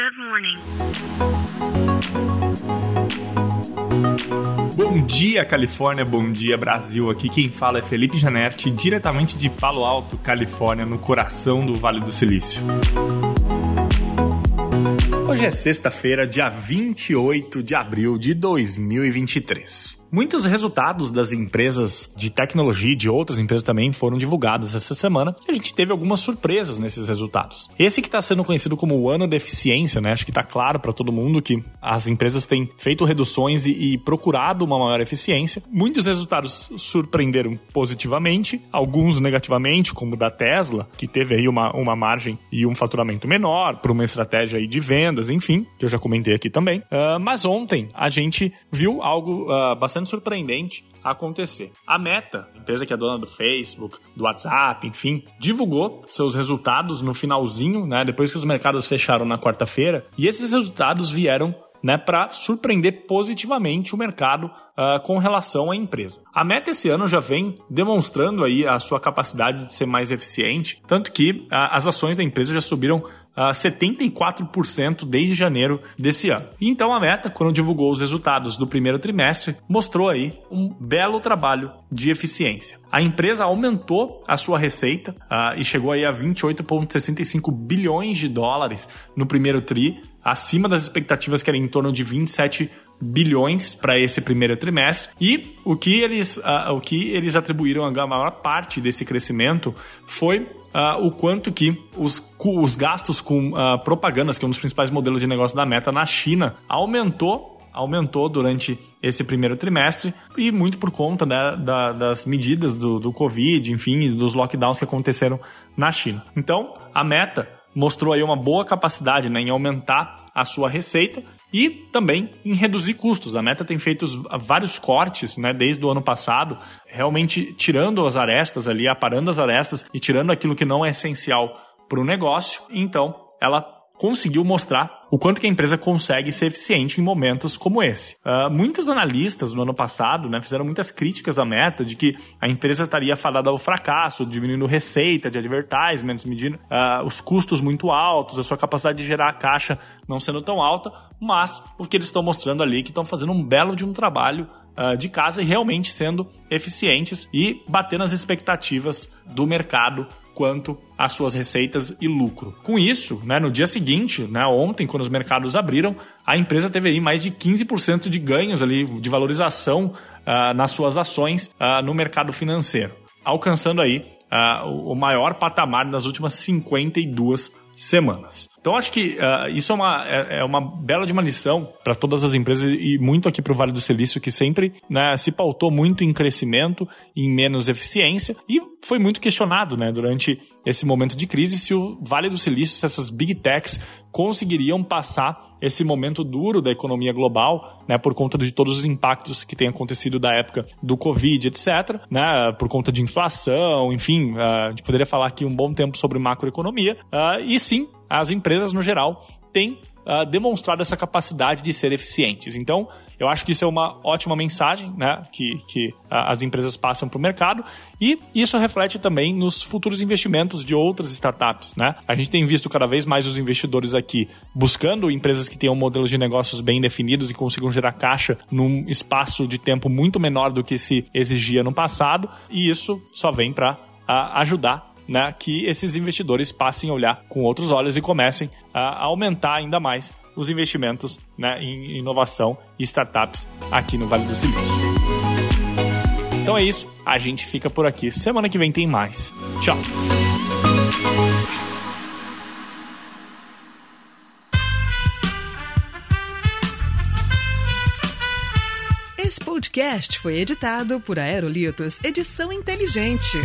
Good morning. Bom dia, Califórnia. Bom dia, Brasil. Aqui quem fala é Felipe Janetti, diretamente de Palo Alto, Califórnia, no coração do Vale do Silício. Hoje é sexta-feira, dia 28 de abril de 2023. Muitos resultados das empresas de tecnologia e de outras empresas também foram divulgados essa semana a gente teve algumas surpresas nesses resultados. Esse que está sendo conhecido como o ano da eficiência, né? Acho que está claro para todo mundo que as empresas têm feito reduções e, e procurado uma maior eficiência. Muitos resultados surpreenderam positivamente, alguns negativamente, como o da Tesla, que teve aí uma, uma margem e um faturamento menor por uma estratégia aí de enfim, que eu já comentei aqui também. Uh, mas ontem a gente viu algo uh, bastante bastante surpreendente acontecer. A Meta, empresa que é dona do Facebook, do WhatsApp, enfim, divulgou seus resultados no finalzinho, né, depois que os mercados fecharam na quarta-feira, e esses resultados vieram né, para surpreender positivamente o mercado uh, com relação à empresa. A Meta esse ano já vem demonstrando aí a sua capacidade de ser mais eficiente, tanto que uh, as ações da empresa já subiram uh, 74% desde janeiro desse ano. E então a Meta, quando divulgou os resultados do primeiro trimestre, mostrou aí um belo trabalho de eficiência. A empresa aumentou a sua receita uh, e chegou aí a 28,65 bilhões de dólares no primeiro tri, acima das expectativas que eram em torno de 27 bilhões para esse primeiro trimestre e o que eles, uh, o que eles atribuíram a maior parte desse crescimento foi Uh, o quanto que os, os gastos com uh, propagandas, que é um dos principais modelos de negócio da Meta na China, aumentou aumentou durante esse primeiro trimestre e muito por conta né, da, das medidas do, do Covid, enfim, dos lockdowns que aconteceram na China. Então, a Meta mostrou aí uma boa capacidade né, em aumentar a sua receita e também em reduzir custos. A Meta tem feito vários cortes né, desde o ano passado, realmente tirando as arestas ali, aparando as arestas e tirando aquilo que não é essencial para o negócio. Então, ela conseguiu mostrar o quanto que a empresa consegue ser eficiente em momentos como esse. Uh, muitos analistas no ano passado né, fizeram muitas críticas à meta de que a empresa estaria fadada ao fracasso, diminuindo receita de advertisements, medindo uh, os custos muito altos, a sua capacidade de gerar caixa não sendo tão alta, mas o que eles estão mostrando ali é que estão fazendo um belo de um trabalho uh, de casa e realmente sendo eficientes e batendo as expectativas do mercado quanto às suas receitas e lucro. Com isso, né, no dia seguinte, né, ontem, quando os mercados abriram, a empresa teve aí mais de 15% de ganhos ali de valorização uh, nas suas ações uh, no mercado financeiro, alcançando aí uh, o maior patamar nas últimas 52 semanas. Então acho que uh, isso é uma, é, é, uma bela de uma lição para todas as empresas e muito aqui para o Vale do Silício que sempre né, se pautou muito em crescimento, em menos eficiência e foi muito questionado né, durante esse momento de crise se o Vale do Silício, se essas big techs conseguiriam passar esse momento duro da economia global, né, por conta de todos os impactos que têm acontecido da época do Covid, etc., né, por conta de inflação, enfim, uh, a gente poderia falar aqui um bom tempo sobre macroeconomia, uh, e sim, as empresas no geral têm uh, demonstrado essa capacidade de ser eficientes. Então, eu acho que isso é uma ótima mensagem né, que, que uh, as empresas passam para o mercado e isso reflete também nos futuros investimentos de outras startups. Né? A gente tem visto cada vez mais os investidores aqui buscando empresas que tenham modelos de negócios bem definidos e consigam gerar caixa num espaço de tempo muito menor do que se exigia no passado e isso só vem para uh, ajudar né, que esses investidores passem a olhar com outros olhos e comecem a aumentar ainda mais os investimentos né, em inovação e startups aqui no Vale do Silício. Então é isso, a gente fica por aqui. Semana que vem tem mais. Tchau! Esse podcast foi editado por Aerolitos Edição Inteligente.